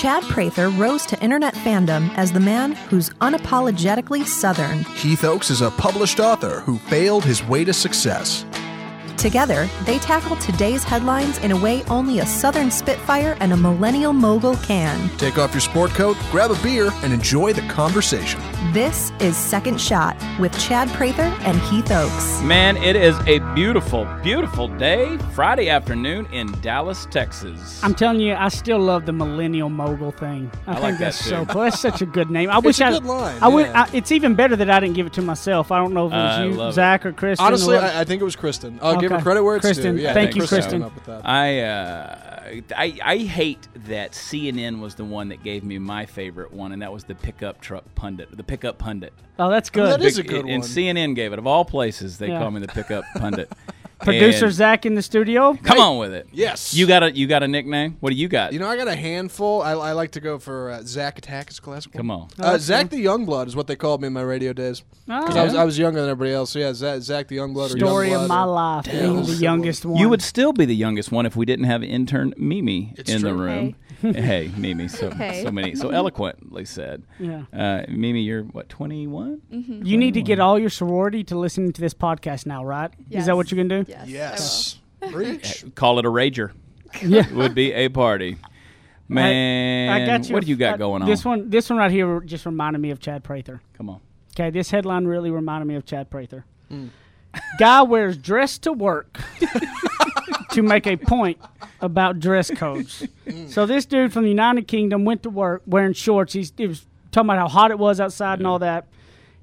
Chad Prather rose to internet fandom as the man who's unapologetically Southern. Heath Oaks is a published author who failed his way to success. Together, they tackle today's headlines in a way only a Southern Spitfire and a millennial mogul can. Take off your sport coat, grab a beer, and enjoy the conversation. This is Second Shot with Chad Prather and Heath Oaks. Man, it is a beautiful, beautiful day, Friday afternoon in Dallas, Texas. I'm telling you, I still love the millennial mogul thing. I, I think like that that's so too. cool. That's such a good name. I wish a I. good line, I would. yeah. I, it's even better that I didn't give it to myself. I don't know if it was I you, love it. Zach, or Kristen. Honestly, or. I, I think it was Kristen. I'll give her credit where it's Kristen, due. Yeah, thank I you, Kristen Kristen. came up with that. I, uh, I I hate that CNN was the one that gave me my favorite one, and that was the pickup truck pundit, the pickup pundit. oh, that's good. that is a Big- good and one. CNN gave it of all places. They Yeah. call me the pickup pundit. Producer And- Zach in the studio. come on with it. Yes. You got a you got a nickname? What do you got? You know, I got a handful. I, I like to go for uh, Zach Attack is a classic. Come on. Uh, Zach the Youngblood is what they called me in my radio days. Because Oh. I was I was younger than everybody else. So yeah, Zach, Zach the Youngblood. or Story of my or- life, Damn, being the youngest one. You would still be the youngest one if we didn't have intern Mimi It's in the true. room. Hey, Mimi, so Hey. so many, so eloquently said. Yeah. Uh, Mimi, you're what, 21? You need to get all your sorority to listen to this podcast now, right? Is Yes. that what you're gonna do? Yes. Yes. Preach. Call it a rager. Yeah. It would be a party. Man, I got you. what do you got uh, going on? This one, this one right here, just reminded me of Chad Prather. Come on. Okay, this headline really reminded me of Chad Prather. Hmm. Guy wears dress to work to make a point about dress codes. Hmm. so this dude from the United Kingdom went to work wearing shorts. He's, he was talking about how hot it was outside and all that,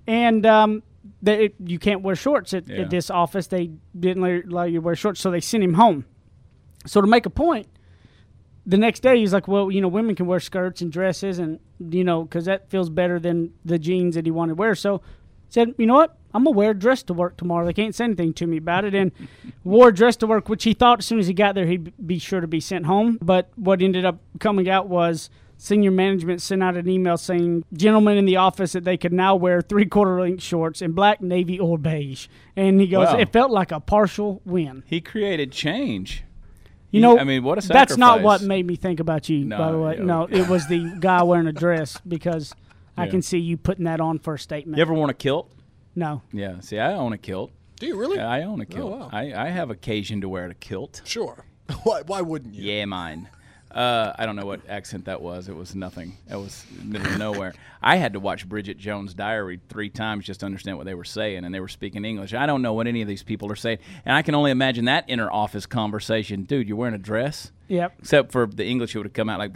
and um, they, you can't wear shorts at, Yeah. at this office. They didn't let- allow you to wear shorts, so they sent him home. So to make a point, the next day he's like, well, you know, women can wear skirts and dresses, and you know, because that feels better than the jeans that he wanted to wear. So said, you know what? I'm gonna wear a dress to work tomorrow. They can't say anything to me about it, and wore a dress to work, which he thought as soon as he got there he'd be sure to be sent home. But what ended up coming out was senior management sent out an email saying, gentlemen in the office, that they could now wear three quarter length shorts in black, navy, or beige. And he goes, Wow. it felt like a partial win. He created change. You He- know, I mean, what a sacrifice. That's not what made me think about you, by the No, way. yeah, No, okay. it was the guy wearing a dress because I can see you putting that on for a statement. You ever worn a kilt? no. Yeah. See, I own a kilt. Do you really? I own a oh, kilt. wow. I, I have occasion to wear a kilt. Sure. Why, why wouldn't you? Yeah, mine. Uh, I don't know what accent that was. It was nothing. It was middle of nowhere. I had to watch Bridget Jones' Diary three times just to understand what they were saying, and they were speaking English. I don't know what any of these people are saying, and I can only imagine that inner office conversation. Dude, you're wearing a dress. Yep. Except for the English, it would have come out like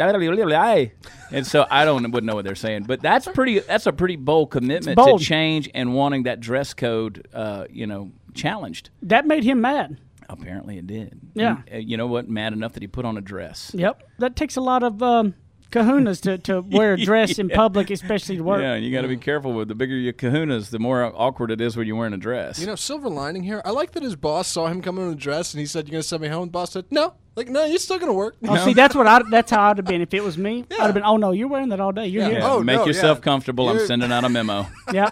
and so I don't wouldn't know what they're saying. But that's pretty. That's a pretty bold commitment bold. to change and wanting that dress code, uh, you know, challenged. That made him mad. Apparently, it did. Yeah. He- uh, you know what? Mad enough that he put on a dress. Yep. That takes a lot of um, kahunas to, to wear a dress in public, especially to work. Yeah, and you got to be careful with the bigger your kahunas, the more awkward it is when you're wearing a dress. You know, silver lining here. I like that his boss saw him coming in a dress and he said, "You're gonna send me home?" The boss said, "No." Like, no, you're still gonna work. Oh, see, that's what I. That's how I'd have been if it was me. I'd have been. Oh no, you're wearing that all day. You're Yeah. here. Yeah, Oh, make no, yourself yeah. comfortable. I'm sending out a memo. Yeah.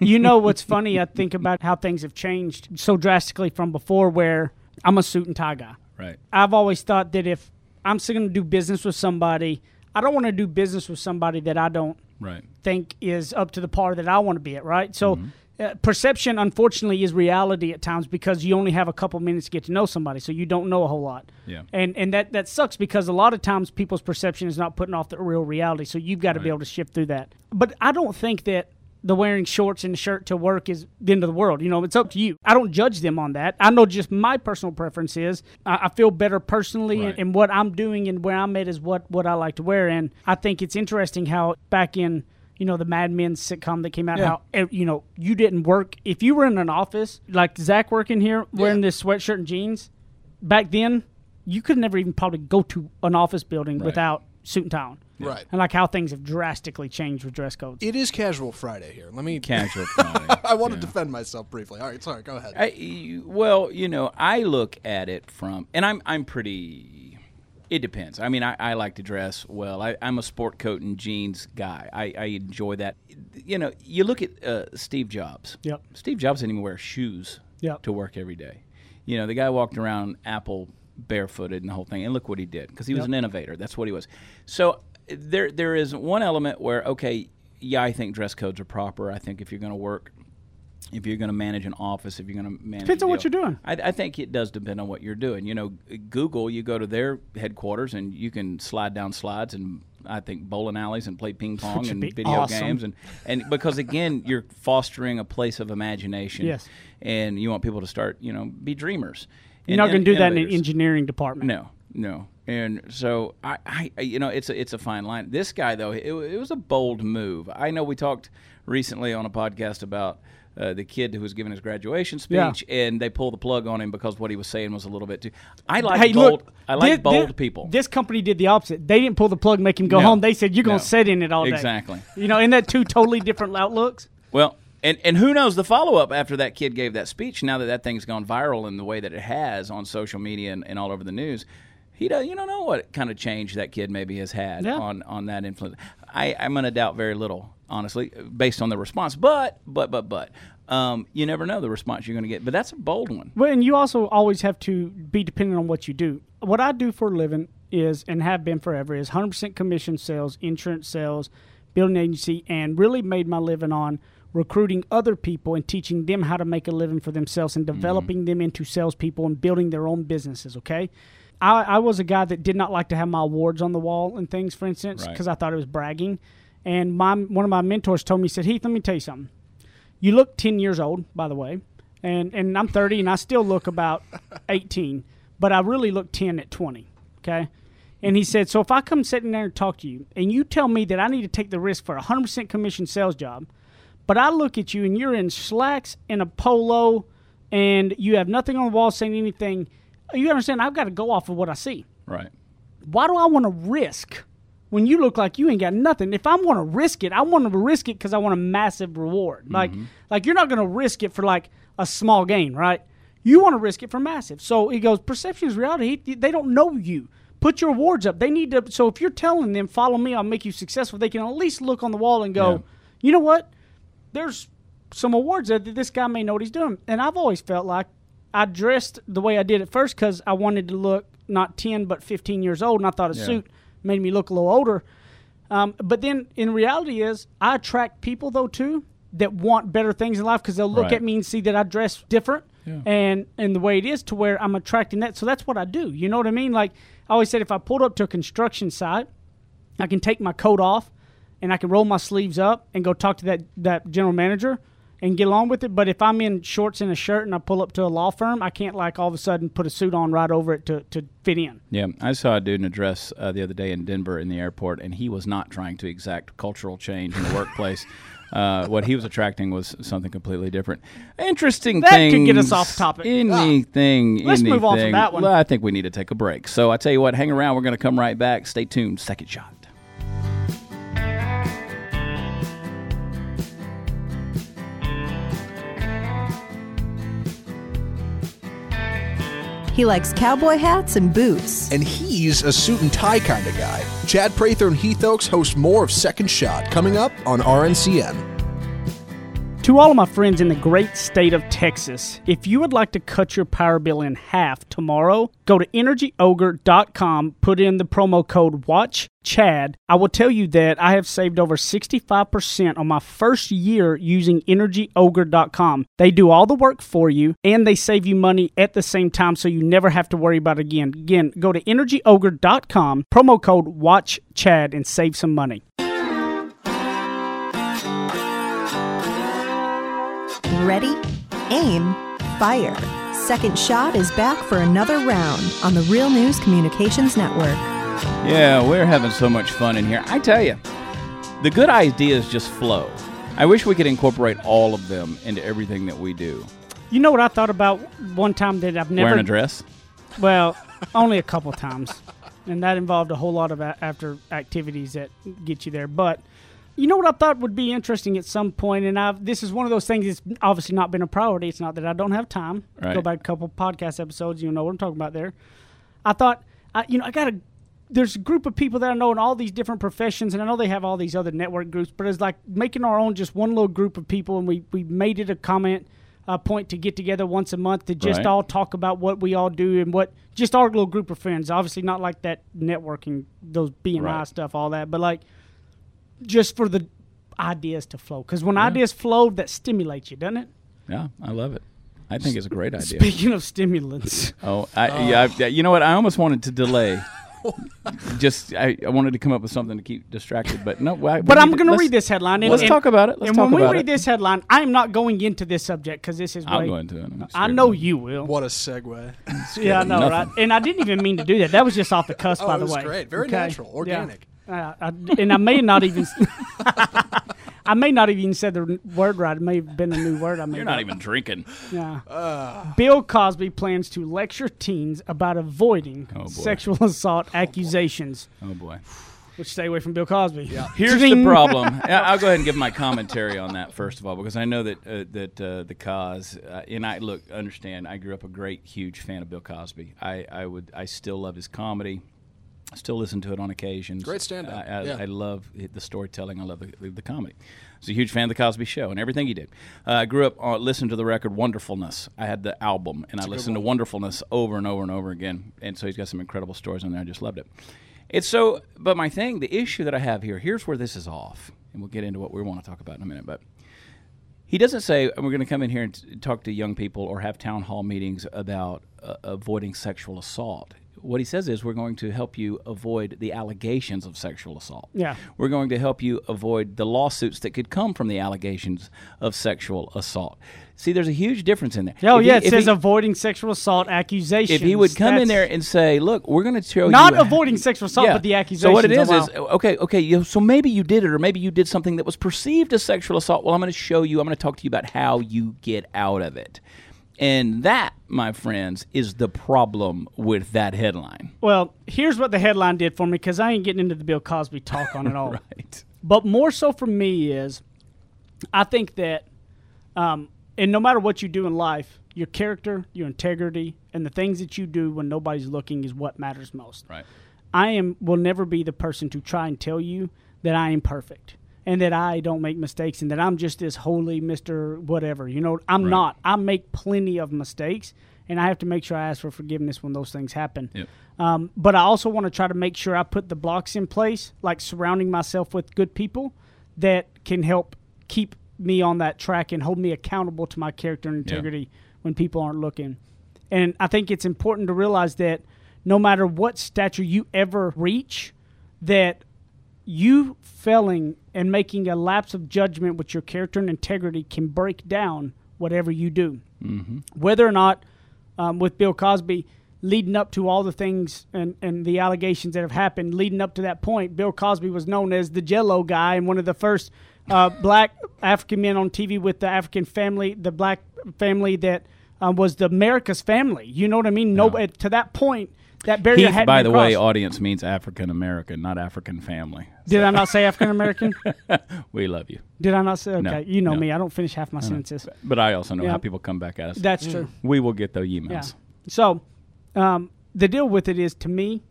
you know what's funny? I think about how things have changed so drastically from before, where I'm a suit and tie guy. right. I've always thought that if I'm still going to do business with somebody, I don't want to do business with somebody that I don't Right. think is up to the par that I want to be at, right? So Mm-hmm. uh, perception, unfortunately, is reality at times because you only have a couple minutes to get to know somebody, so you don't know a whole lot. Yeah. And and that that sucks because a lot of times people's perception is not putting off the real reality, so you've got to be able to shift through that. But I don't think that the wearing shorts and a shirt to work is the end of the world. You know, it's up to you. I don't judge them on that. I know just my personal preference is I, I feel better personally Right. and, and what I'm doing and where I'm at is what what I like to wear. And I think it's interesting how back in you know the Mad Men sitcom that came out, Yeah. how eh, you know you didn't work if you were in an office like Zach working here wearing this sweatshirt and jeans. Back then, you could never even probably go to an office building without suit and tie on. Right. And like how things have drastically changed with dress codes. It is casual Friday here. Let me. Casual Friday. I want to defend myself briefly. All right, sorry. Go ahead. I, well, you know, I look at it from, and I'm I'm pretty. It depends. I mean, I, I like to dress well. I, I'm a sport coat and jeans guy. I, I enjoy that. You know, you look at uh, Steve Jobs. Yep. Steve Jobs didn't even wear shoes Yep. to work every day. You know, the guy walked around Apple barefooted and the whole thing. And look what he did because he was Yep. an innovator. That's what he was. So there there is one element where okay, yeah, I think dress codes are proper. I think if you're going to work. If you're going to manage an office, if you're going to manage, Depends on what you're doing. I, I think it does depend on what you're doing. You know, Google, you go to their headquarters and you can slide down slides and I think bowling alleys and play ping pong and video awesome. games and and because again you're fostering a place of imagination. Yes. and you want people to start you know be dreamers. You're not going to do that in an engineering department. No, no. And so I, I, you know, it's a it's a fine line. This guy though, it, it was a bold move. I know we talked recently on a podcast about. Uh, the kid who was giving his graduation Yeah. speech, and they pulled the plug on him because what he was saying was a little bit too. I like hey, bold. look, I like thi- bold thi- people. This company did the opposite. They didn't pull the plug, and make him go No. home. They said you're going to sit in it all day. Exactly. You know, isn't that two totally different outlooks? Well, and and who knows the follow up after that kid gave that speech? Now that that thing's gone viral in the way that it has on social media and, and all over the news, he does. You don't know what kind of change that kid maybe has had Yeah. on on that influence. I I'm gonna doubt very little, honestly, based on the response. But but but but. Um, you never know the response you're going to get, but that's a bold one. Well, and you also always have to be dependent on what you do. What I do for a living is, and have been forever, is 100% commission sales, insurance sales, building agency, and really made my living on recruiting other people and teaching them how to make a living for themselves and developing them into salespeople and building their own businesses. Okay. I, I was a guy that did not like to have my awards on the wall and things, for instance, Right. because I thought it was bragging. And my one of my mentors told me, he said, Heath, let me tell you something. You look 10 years old, by the way, and, and I'm 30 and I still look about 18, but I really look 10 at 20. Okay. And he said, So if I come sitting there and talk to you and you tell me that I need to take the risk for a 100% commission sales job, but I look at you and you're in slacks and a polo and you have nothing on the wall saying anything, you understand? I've got to go off of what I see Right. why do I want to risk when you look like you ain't got nothing? If I'm going to risk it, I want to risk it because I want a massive reward. Mm-hmm. Like, like you're not going to risk it for like a small gain, right? You want to risk it for massive. So he goes, perception is reality. They don't know you. Put your awards up. They need to. So if you're telling them, follow me, I'll make you successful. They can at least look on the wall and go, Yeah. you know what? There's some awards that this guy may know what he's doing. And I've always felt like I dressed the way I did at first because I wanted to look not 10 but 15 years old, and I thought a Yeah. suit made me look a little older. Um, but then in reality is I attract people though too that want better things in life because they'll look Right. at me and see that I dress different Yeah. and and the way it is to where I'm attracting that. So that's what I do. You know what I mean? Like I always said, if I pulled up to a construction site, I can take my coat off and I can roll my sleeves up and go talk to that that general manager and get along with it. But if I'm in shorts and a shirt and I pull up to a law firm, I can't like all of a sudden put a suit on right over it to, to fit in. Yeah, I saw a dude in a dress uh, the other day in Denver in the airport, and he was not trying to exact cultural change in the workplace. Uh, what he was attracting was something completely different. Interesting thing. That could get us off topic. Anything. Let's move on from that one. Well, I think we need to take a break. So I tell you what, hang around. We're going to come right back. Stay tuned. Second shot. He likes cowboy hats and boots. And he's a suit and tie kind of guy. Chad Prather and Heath Oaks host more of Second Shot coming up on RNCN. To all of my friends in the great state of Texas, if you would like to cut your power bill in half tomorrow, go to energyogre.com, put in the promo code WATCHCHAD. I will tell you that I have saved over 65% on my first year using energyogre.com. They do all the work for you and they save you money at the same time so you never have to worry about it again. Again, go to energyogre.com, promo code WATCHCHAD and save some money. Ready, aim, fire. Second Shot is back for another round on the Real News Communications Network. Yeah, we're having so much fun in here. I tell you, the good ideas just flow. I wish we could incorporate all of them into everything that we do. You know what I thought about one time that I've never Wearing a dress? Well, only a couple times, and that involved a whole lot of a- after activities that get you there. But you know what I thought would be interesting at some point, and I've this is one of those things that's obviously not been a priority. It's not that I don't have time. Right. Go back a couple podcast episodes, you know what I'm talking about there. I thought, I, you know, I got a. There's a group of people that I know in all these different professions, and I know they have all these other network groups, but it's like making our own just one little group of people, and we we made it a comment uh, point to get together once a month to just Right. all talk about what we all do and what just our little group of friends. Obviously, not like that networking, those BNI Right. stuff, all that, but like just for the ideas to flow. Because when ideas flow, that stimulates you, doesn't it? Yeah, I love it. I think it's a great idea. Speaking of stimulants, Oh, I, yeah, I, you know what? I almost wanted to delay. Just I, I wanted to come up with something to keep distracted, but no. Why, but I'm going to read this headline. And, let's and- talk about it. Let's and talk when about we read it. this headline, I am not going into this subject because this is I'm way. going to. and I'm I know of you will. What a segue. Yeah, I know, Nothing. right? And I didn't even mean to do that. That was just off the cusp, Oh, by it the was way. great. Very Okay? natural, Yeah. Uh, I, and I may not even. I may not even said the word right. It may have been a new word. I made You're not even drinking. Yeah. Bill Cosby plans to lecture teens about avoiding Oh, sexual assault accusations. Oh boy. Which stay away from Bill Cosby. Yeah. Here's the problem. I'll go ahead and give my commentary on that first of all, because I know that uh, that uh, the cause, uh, and I look, understand. I grew up a great, huge fan of Bill Cosby. I, I would, I still love his comedy. I still listen to it on occasions. Great stand-up, I, I, yeah. I love the storytelling. I love the, the, the comedy. I was a huge fan of the Cosby Show and everything he did. Uh, I grew up uh, listening to the record Wonderfulness. I had the album, and I listened to Wonderfulness over and over and over again. And so he's got some incredible stories on there. I just loved it. It's so, but my thing, the issue that I have here, here's where this is off, and we'll get into what we want to talk about in a minute. But he doesn't say we're going to come in here and t- talk to young people or have town hall meetings about uh, avoiding sexual assault. What he says is we're going to help you avoid the allegations of sexual assault. Yeah. We're going to help you avoid the lawsuits that could come from the allegations of sexual assault. See, there's a huge difference in there. Oh, If yeah. he- It sain he- avoiding sexual assault accusations. if he would come in there and say, "Look, we're going to show Not you," Not avoiding sexual assault, but the accusation. So what it is is okay, okay. You, so maybe you did it, or maybe you did something that was perceived as sexual assault. Well, I'm going to show you. I'm going to talk to you about how you get out of it, and that, my friends, is the problem with that headline. Well, here's what the headline did for me because I ain't getting into the Bill Cosby talk on it all. Right. But more so for me is, I think that, um, and no matter what you do in life, your character, your integrity, and the things that you do when nobody's looking is what matters most. Right. I am will never be the person to try and tell you that I am perfect and that I don't make mistakes and that I'm just this holy Mister whatever. You know, I'm Right. not. I make plenty of mistakes, and I have to make sure I ask for forgiveness when those things happen. Yep. Um, but I also want to try to make sure I put the blocks in place, like surrounding myself with good people that can help keep me on that track and hold me accountable to my character and Yeah. integrity when people aren't looking. And I think it's important to realize that no matter what stature you ever reach, that you failing and making a lapse of judgment with your character and integrity can break down whatever you do. Mm-hmm. Whether or not, um, with Bill Cosby, leading up to all the things and, and the allegations that have happened, leading up to that point, Bill Cosby was known as the Jello guy and one of the first uh, black African men on TV with the African family, the black family that uh, was the America's family. You know what I mean? No, Yeah. to that point, that barrier Heath, had by the way, audience means African American, not African family. Did I not say African American? We love you, Did I not say? Okay, No, you know no. me. I don't finish half my sentences. but I also know Yeah. how people come back at us. That's true. we will get those Yeah. emails. So, um, the deal with it is, to me,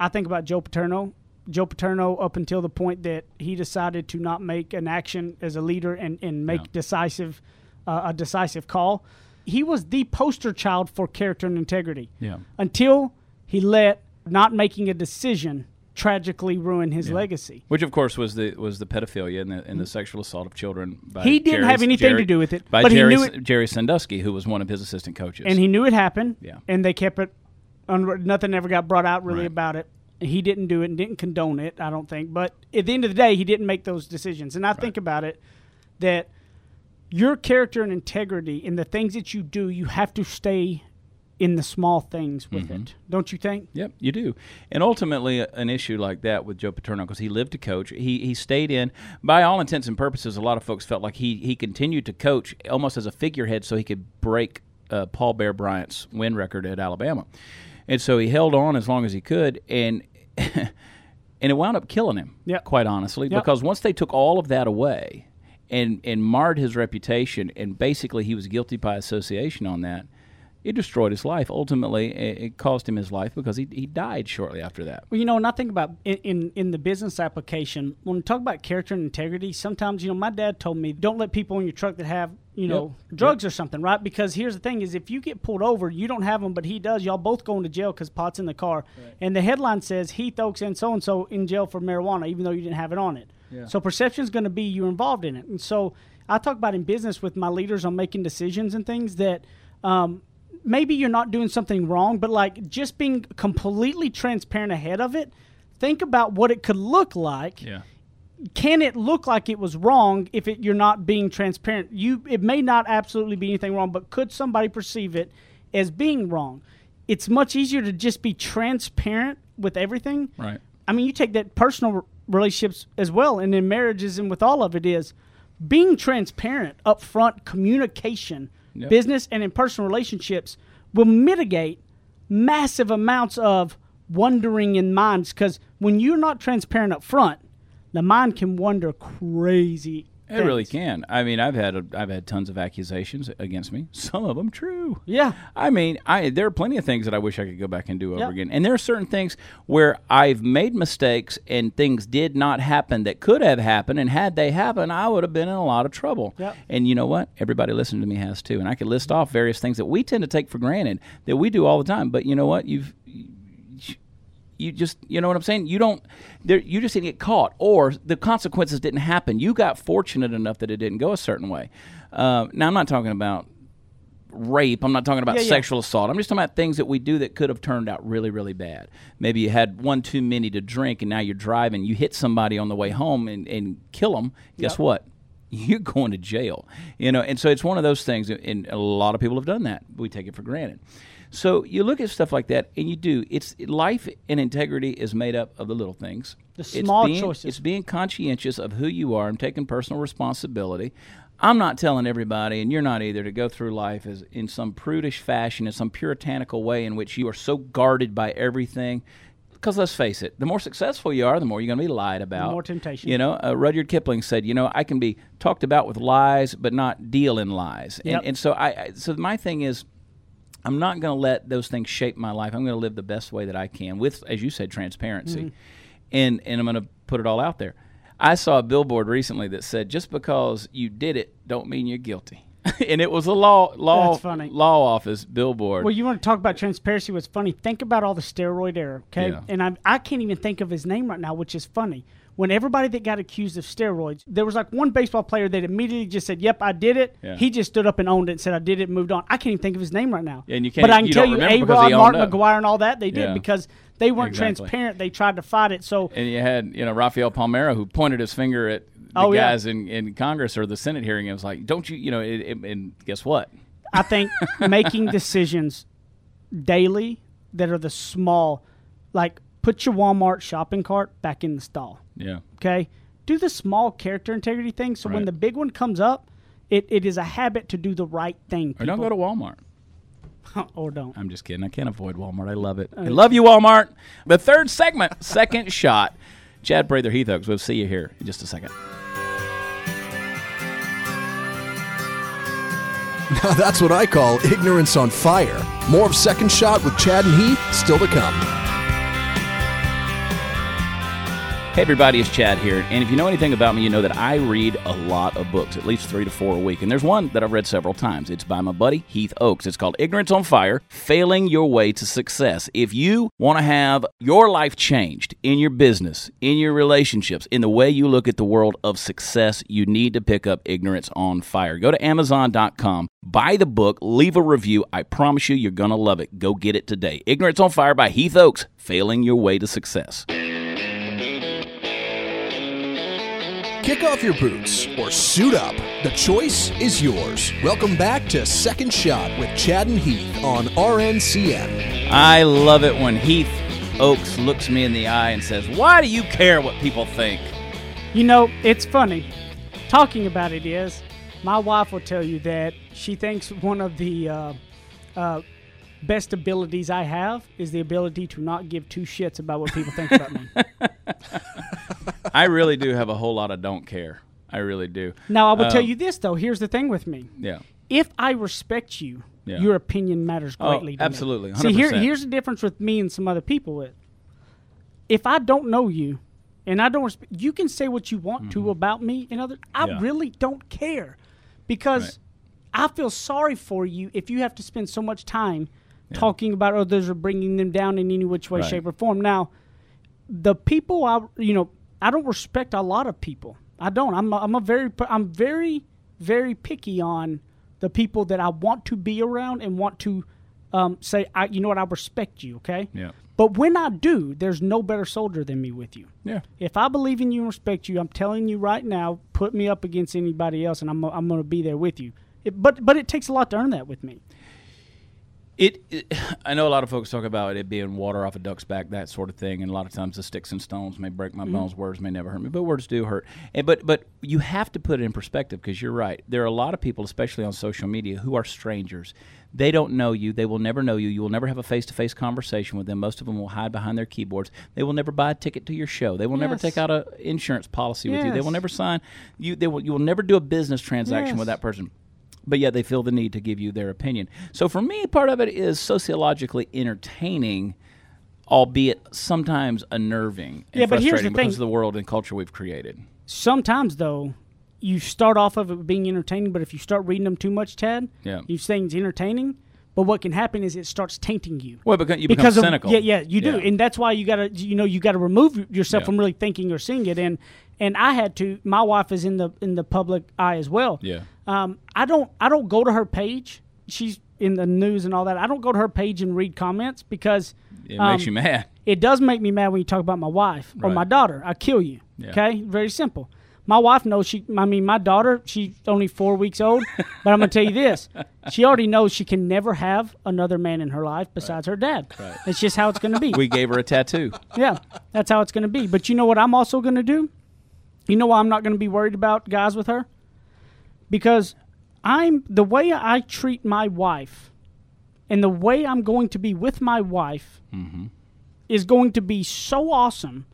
I think about Joe Paterno. Joe Paterno, up until the point that he decided to not make an action as a leader and, and make Yeah. decisive uh, a decisive call, he was the poster child for character and integrity. Yeah. Until he let not making a decision tragically ruin his legacy. Which, of course, was the was the pedophilia and the, and the sexual assault of children. By He didn't Jerry- have anything to do with it, By but he Jerry, knew it- Jerry Sandusky, who was one of his assistant coaches. and he knew it happened. Yeah. And they kept it. Un- nothing ever got brought out really Right. about it. He didn't do it and didn't condone it. I don't think. But at the end of the day, he didn't make those decisions. And I think about it that your character and integrity in the things that you do, you have to stay in the small things with Mm-hmm. it. Don't you think? Yep, you do. And ultimately, a- an issue like that with Joe Paterno, because he lived to coach, he, he stayed in. By all intents and purposes, a lot of folks felt like he, he continued to coach almost as a figurehead so he could break uh, Paul Bear Bryant's win record at Alabama. And so he held on as long as he could, and and it wound up killing him, Yep. quite honestly, Yep. because once they took all of that away and, and marred his reputation, and basically he was guilty by association on that, it destroyed his life. Ultimately, it, cost him his life because he, he died shortly after that. Well, you know, when I think about in, in, in the business application, when we talk about character and integrity, sometimes, you know, my dad told me, don't let people in your truck that have, you know, drugs or something, right? Because here's the thing is if you get pulled over, you don't have them, but he does, y'all both going to jail because pot's in the car. And the headline says Heath Oaks and so-and-so in jail for marijuana, even though you didn't have it on it. So perception is going to be you're involved in it. And so I talk about in business with my leaders on making decisions and things that um, maybe you're not doing something wrong, but like just being completely transparent ahead of it. Think about what it could look like. Yeah. Can it look like it was wrong if it, you're not being transparent? You it may not absolutely be anything wrong, but could somebody perceive it as being wrong? It's much easier to just be transparent with everything. Right. I mean, you take that personal relationships as well, and in marriages and with all of it is being transparent, upfront communication, Yep. business and in personal relationships will mitigate massive amounts of wondering in minds. Because when you're not transparent up front, the mind can wonder crazy. It really can. I mean, I've had a, I've had tons of accusations against me. Some of them true. Yeah. I mean, I there are plenty of things that I wish I could go back and do over Yep. again. And there are certain things where I've made mistakes and things did not happen that could have happened. And had they happened, I would have been in a lot of trouble. Yep. And you know what? Everybody listening to me has too. And I could list off various things that we tend to take for granted that we do all the time. But you know what? You've you just you know what I'm saying. You don't there. You just didn't get caught, or the consequences didn't happen. You got fortunate enough that it didn't go a certain way. Uh, now I'm not talking about rape. I'm not talking about Yeah, yeah. sexual assault. I'm just talking about things that we do that could have turned out really, really bad. Maybe you had one too many to drink, and now you're driving. You hit somebody on the way home and, and kill them. Guess Yep. what? You're going to jail. You know, and so it's one of those things, and a lot of people have done that. We take it for granted. So you look at stuff like that, and you do. It's life and integrity is made up of the little things. The It's small being- choices. It's being conscientious of who you are and taking personal responsibility. I'm not telling everybody, and you're not either, to go through life as in some prudish fashion, in some puritanical way in which you are so guarded by everything. Because let's face it, the more successful you are, the more you're going to be lied about. more temptation. You know, uh, Rudyard Kipling said, "You know, I can be talked about with lies, but not deal in lies." Yep. And, and so I, I, so my thing is, I'm not going to let those things shape my life. I'm going to live the best way that I can with, as you said, transparency, Mm-hmm. and and I'm going to put it all out there. I saw a billboard recently that said, "Just because you did it, don't mean you're guilty." and it was a law law law office billboard. Well, you want to talk about transparency? What's funny? Think about all the steroid era, okay? Yeah. And I I can't even think of his name right now, which is funny. When everybody that got accused of steroids, there was like one baseball player that immediately just said, "Yep, I did it." Yeah. He just stood up and owned it and said, "I did it," and moved on. I can't even think of his name right now. And you can't- but I can you tell you, A Rod, Mark up. McGwire, and all that they did Yeah. because they weren't Exactly. transparent. They tried to fight it. So and you had you know Rafael Palmeiro who pointed his finger at the Oh, yeah. guys in, in Congress or the Senate hearing and was like, "Don't you you know?" It, it, and guess what? I think making decisions daily that are the small, like put your Walmart shopping cart back in the stall. Yeah. Okay. Do the small character integrity thing so when the big one comes up, it, it is a habit to do the right thing. Or don't go to Walmart. or don't. I'm just kidding. I can't avoid Walmart. I love it. I love you, Walmart. The third segment, second shot. Chad Prather Heath Oaks. We'll see you here in just a second. Now that's what I call ignorance on fire. More of Second Shot with Chad and Heath still to come. Hey, everybody, it's Chad here. And if you know anything about me, you know that I read a lot of books, at least three to four a week. And there's one that I've read several times. It's by my buddy Heath Oaks. It's called Ignorance on Fire Failing Your Way to Success. If you want to have your life changed in your business, in your relationships, in the way you look at the world of success, you need to pick up Ignorance on Fire. Go to Amazon.com, buy the book, leave a review. I promise you, you're going to love it. Go get it today. Ignorance on Fire by Heath Oaks Failing Your Way to Success. Kick off your boots or suit up. The choice is yours. Welcome back to Second Shot with Chad and Heath on RNCN. I love it when Heath Oaks looks me in the eye and says, Why do you care what people think? You know, it's funny. Talking about it is, my wife will tell you that she thinks one of the uh, uh, best abilities I have is the ability to not give two shits about what people think about me. I really do have a whole lot of don't care. I really do. Now, I will tell Um, you this, though. Here's the thing with me. Yeah. if I respect you Yeah. your opinion matters Oh, greatly. to me. absolutely, See, here, here's the difference with me and some other people. With if I don't know you, and I don't, resp- you can say what you want to about me and other. I Mm-hmm. Yeah. really don't care because Right. I feel sorry for you if you have to spend so much time talking about others or bringing them down in any which way, Right. shape, or form. Now, the people I, you know, I don't respect a lot of people. I don't. I'm, a, I'm a very, I'm very, very picky on the people that I want to be around and want to um, say, I, you know what, I respect you. Okay. Yeah. But when I do, there's no better soldier than me with you. Yeah. If I believe in you and respect you, I'm telling you right now, put me up against anybody else, and I'm, I'm going to be there with you. It, but but it takes a lot to earn that with me. It, it, I know a lot of folks talk about it being water off a duck's back, that sort of thing, and a lot of times the sticks and stones may break my mm-hmm. bones. Words may never hurt me, but words do hurt. And, but but you have to put it in perspective because you're right. There are a lot of people, especially on social media, who are strangers. They don't know you. They will never know you. You will never have a face-to-face conversation with them. Most of them will hide behind their keyboards. They will never buy a ticket to your show. They will never take out an insurance policy with you. They will never sign you. They will. You will never do a business transaction with that person but yet they feel the need to give you their opinion. So for me, part of it is sociologically entertaining, albeit sometimes unnerving and Yeah, but here's the frustrating because thing. of the world and culture we've created. Sometimes though, you start off of it being entertaining, but if you start reading them too much, Chad, Yeah. you saying it's entertaining. But what can happen is it starts tainting you. Well, because you because become of, cynical. Yeah, yeah, you do, Yeah. and that's why you gotta, you know, you gotta remove yourself Yeah. from really thinking or seeing it. And and I had to. My wife is in the in the public eye as well. Yeah. Um, I don't I don't go to her page. She's in the news and all that. I don't go to her page and read comments because It um, makes you mad. it does make me mad when you talk about my wife or Right. my daughter. I kill you. Yeah. Okay, very simple. My wife knows she. I mean, my daughter. She's only four weeks old, but I'm gonna tell you this: she already knows she can never have another man in her life besides her dad. Right. It's just how it's gonna be. We gave her a tattoo. yeah, that's how it's gonna be. But you know what? I'm also gonna do. You know why I'm not gonna be worried about guys with her? Because I'm the way I treat my wife, and the way I'm going to be with my wife mm-hmm. is going to be so awesome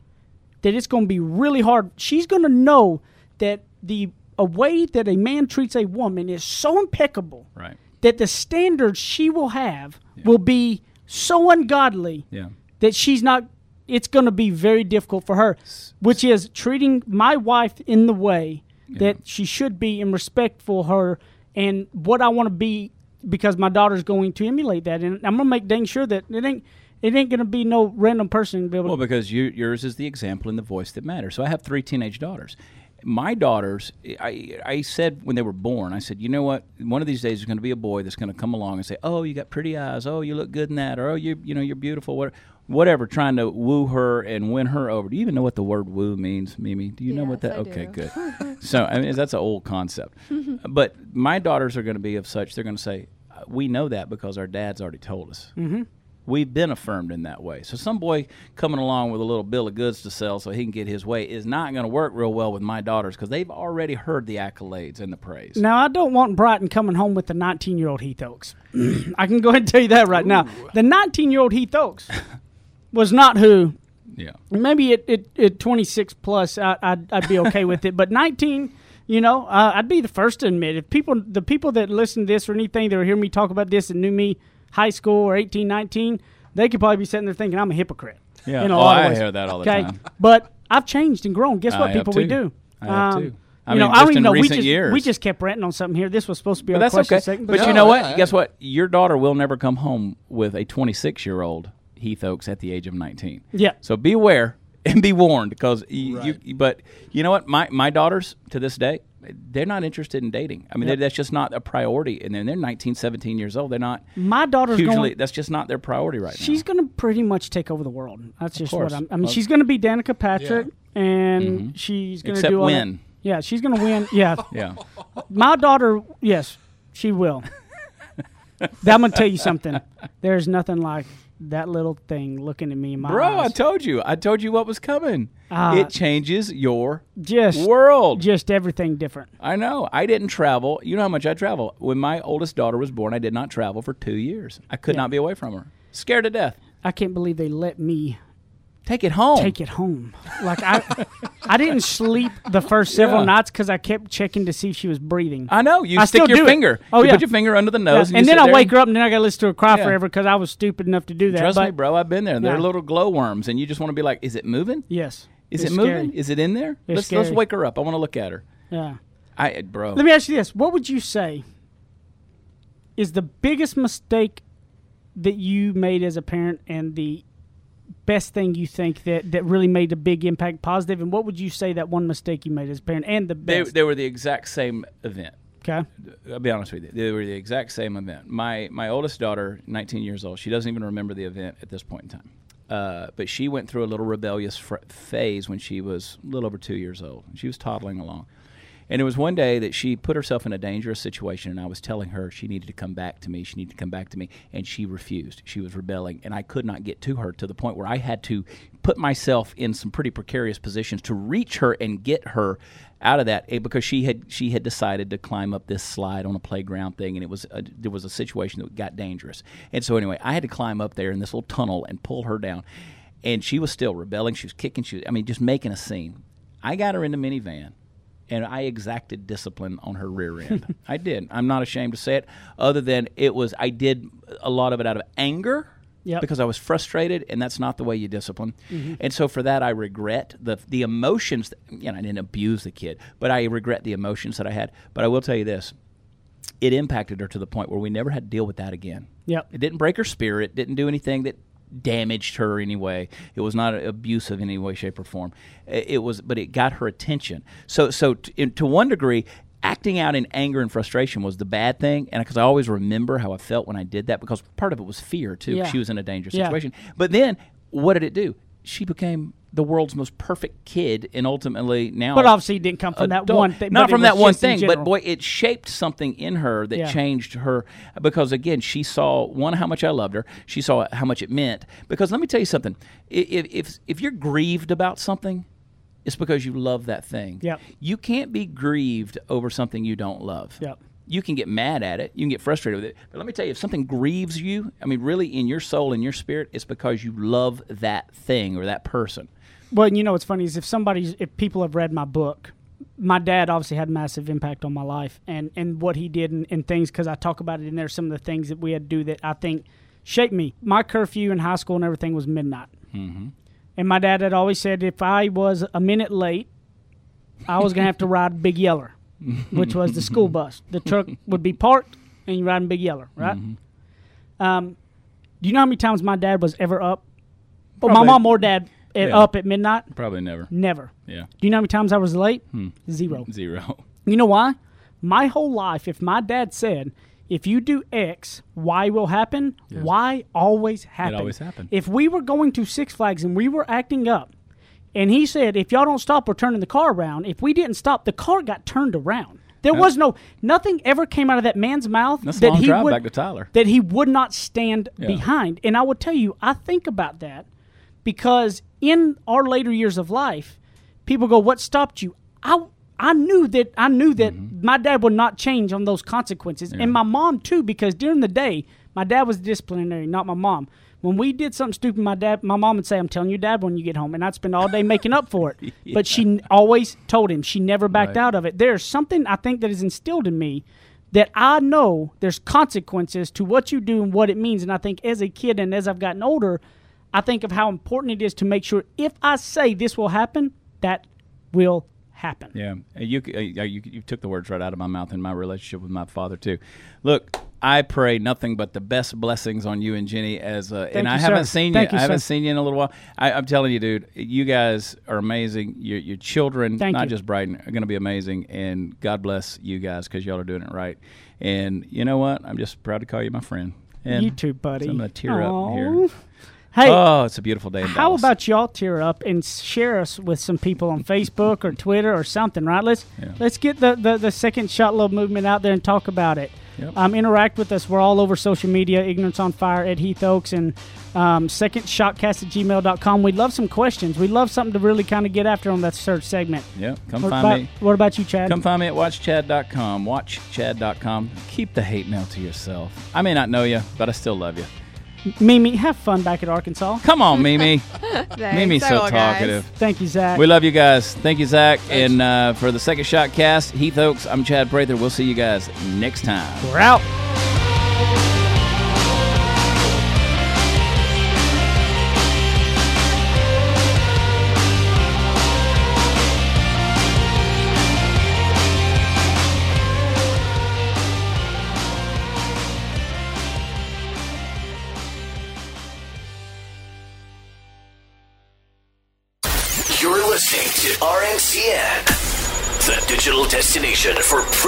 that it's going to be really hard. She's going to know that the a way that a man treats a woman is so impeccable Right. that the standards she will have will be so ungodly Yeah. that she's not it's going to be very difficult for her which is treating my wife in the way that she should be and respectful for her and what I want to be because my daughter's going to emulate that and I'm going to make dang sure that it ain't it ain't going to be no random person be able Well, to because you, yours is the example and the voice that matters. So I have three teenage daughters. My daughters, I, I said when they were born, I said, you know what? One of these days there's going to be a boy that's going to come along and say, oh, you got pretty eyes. Oh, you look good in that. Or oh, you, you know, you're beautiful. What, whatever. Trying to woo her and win her over. Do you even know what the word woo means, Mimi? Do you know what Yes, that? I okay, do. good. so I mean, that's an old concept. but my daughters are going to be of such. They're going to say, we know that because our dad's already told us mm-hmm. We've been affirmed in that way. So some boy coming along with a little bill of goods to sell so he can get his way is not going to work real well with my daughters because they've already heard the accolades and the praise. Now I don't want Brighton coming home with the 19 year old Heath Oaks. I can go ahead and tell you that right now. The 19 year old Heath Oaks was not who. Yeah. Maybe at, at, at 26 plus, I, I'd, I'd be okay with it. But 19, you know, uh, I'd be the first to admit if people, the people that listen to this or anything, that hear me talk about this and knew me high school or 18, 19, they could probably be sitting there thinking I'm a hypocrite. Yeah. In a Oh, lot of I ways. hear that all the okay? time. But I've changed and grown. Guess I what, have people? We do. I have Um, too. I you mean, know, I just don't even in know. We recent just, years. we just kept ranting on something here. This was supposed to be But our that's question okay. segment. But No, you know what? yeah, Guess what? Your daughter will never come home with a 26 year old Heath Oaks at the age of 19. Yeah. So beware and be warned because you, Right. you. But you know what? My my daughters to this day, they're not interested in dating. I mean, Yep. that's just not a priority. And then they're 19, 17 years old. They're not my daughter's hugely. going. That's just not their priority right She's now. She's going to pretty much take over the world. That's just course. what I'm. I mean, Well- she's going to be Danica Patrick, and she's going to Mm-hmm. Do all that- win. Yeah, she's going to win. Yeah, Yeah. my daughter. Yes, she will. I'm going to tell you something. There's nothing like that little thing looking at me in my Bro, I told you. I told you what was coming. Ah. it changes your just world. just everything different. I know. I didn't travel. You know how much I travel. When my oldest daughter was born, I did not travel for two years. I could Yeah. not be away from her. Scared to death. I can't believe they let me Take it home. take it home. Like I, I didn't sleep the first several Yeah. nights because I kept checking to see if she was breathing. I know. You I stick still your do it. finger. Oh, you yeah. put your finger under the Yeah, nose, and, and then I wake her up, and then I got to listen to her cry Yeah. forever because I was stupid enough to do that. Trust but me, bro. I've been there. They're Yeah. little glowworms, and you just want to be like, "Is it moving? Yes, Is it's it moving? scary. Is it in there? It's let's let's scary. wake her up. I want to look at her. Yeah. I, bro. Let me ask you this: What would you say is the biggest mistake that you made as a parent, and the best thing you think that that really made a big impact. And what would you say that one mistake you made as a parent, and the they, best? they were the exact same event. okay. I'll be honest with you. They were the exact same event. My my oldest daughter, 19 years old, she doesn't even remember the event at this point in time. Uh, but she went through a little rebellious fr- phase when she was a little over two years old. She was toddling along. And it was one day that she put herself in a dangerous situation, and I was telling her she needed to come back to me. She needed to come back to me, and she refused. She was rebelling, and I could not get to her to the point where I had to put myself in some pretty precarious positions to reach her and get her out of that eh, because she had she had decided to climb up this slide on a playground thing, and it was a, there was a situation that got dangerous. And so anyway, I had to climb up there in this little tunnel and pull her down, and she was still rebelling. She was kicking. She was, I mean, just making a scene. I got her in the minivan and I exacted discipline on her rear end. I did. I'm not ashamed to say it. Other than it was, I did a lot of it out of anger. Yep. Because I was frustrated, and that's not the way you discipline. Mm-hmm. And so for that, I regret the the emotions. That, you know, I didn't abuse the kid, but I regret the emotions that I had. But I will tell you this: it impacted her to the point where we never had to deal with that again. Yep. It didn't break her spirit. Didn't do anything that damaged her anyway. It was not abusive in any way, shape, or form. It was, but it got her attention. So, so t- in, to one degree, acting out in anger and frustration was the bad thing. And because I always remember how I felt when I did that, because part of it was fear too Yeah. She was in a dangerous Yeah. situation. But then, what did it do? She became the world's most perfect kid, and ultimately now. But obviously, it didn't come from that one thing. Not from that one thing, but boy, it shaped something in her that Yeah. changed her because again, she saw one how much I loved her. She saw how much it meant. Because let me tell you something: if if if you're grieved about something, it's because you love that thing. Yep. You can't be grieved over something you don't love. Yep. You can get mad at it. You can get frustrated with it. But let me tell you, if something grieves you, I mean, really in your soul, in your spirit, it's because you love that thing or that person. Well, you know what's funny is if somebody's if people have read my book, my dad obviously had massive impact on my life and and what he did and, and things because I talk about it in there. Some of the things that we had to do that I think shaped me. My curfew in high school and everything was midnight, mm-hmm. and my dad had always said if I was a minute late, I was gonna have to ride Big Yeller, which was the school bus. The truck would be parked and you riding Big Yeller, right? Um, do you know how many times my dad was ever up? Well, my mom or dad at, Yeah. up at midnight. Probably never. Never. Yeah. Do you know how many times I was late? Hmm. Zero. Zero. You know why? My whole life, if my dad said, if you do X, Y will happen, Y always happened. always happened. If we were going to Six Flags and we were acting up, and he said, if y'all don't stop, we're turning the car around. If we didn't stop, the car got turned around. There was no, nothing ever came out of that man's mouth That's that he would, back to Tyler. that he would not stand Yeah. behind. And I will tell you, I think about that because in our later years of life, people go, "What stopped you?" I I knew that I knew that Mm-hmm. my dad would not change on those consequences, and my mom too, because during the day, my dad was disciplinary, not my mom. When we did something stupid, my dad, my mom would say, "I'm telling your dad, when you get home," and I'd spend all day making up for it. But she always told him. She never backed Right. out of it. There's something I think that is instilled in me that I know there's consequences to what you do and what it means. And I think as a kid and as I've gotten older, I think of how important it is to make sure if I say this will happen, that will happen. Yeah, Uh, you, uh, you you took the words right out of my mouth in my relationship with my father too. Look, I pray nothing but the best blessings on you and Jenny. As uh, and you, I haven't seen Thank you, I haven't sir. seen you in a little while. I, I'm telling you, dude, you guys are amazing. Your your children, Thank not you. just Brighton, are going to be amazing. And God bless you guys because y'all are doing it right. And you know what? I'm just proud to call you my friend. And You too, buddy. so I'm going to tear up here. Hey, Oh, it's a beautiful day. In how Dallas. about y'all tear up and share us with some people on Facebook or Twitter or something, right? Let's Yeah. let's get the, the, the second shot love movement out there and talk about it. Yep. Um, interact with us. We're all over social media, Ignorance on Fire, at Heath Oaks, and um, secondshotcast at gmail.com. We'd love some questions. We'd love something to really kind of get after on that search segment. Yeah, come What find about, me. what about you, Chad? Come find me at watchchad.com. Watchchad.com. Keep the hate mail to yourself. I may not know you, but I still love you. Mimi, have fun back at Arkansas. Come on, Mimi. Thanks. Mimi's I so will, guys. talkative. Thank you, Zach. We love you guys. Thank you, Zach. And uh, for the second shot cast, Heath Oaks, I'm Chad Prather. We'll see you guys next time. We're out. Destination for pre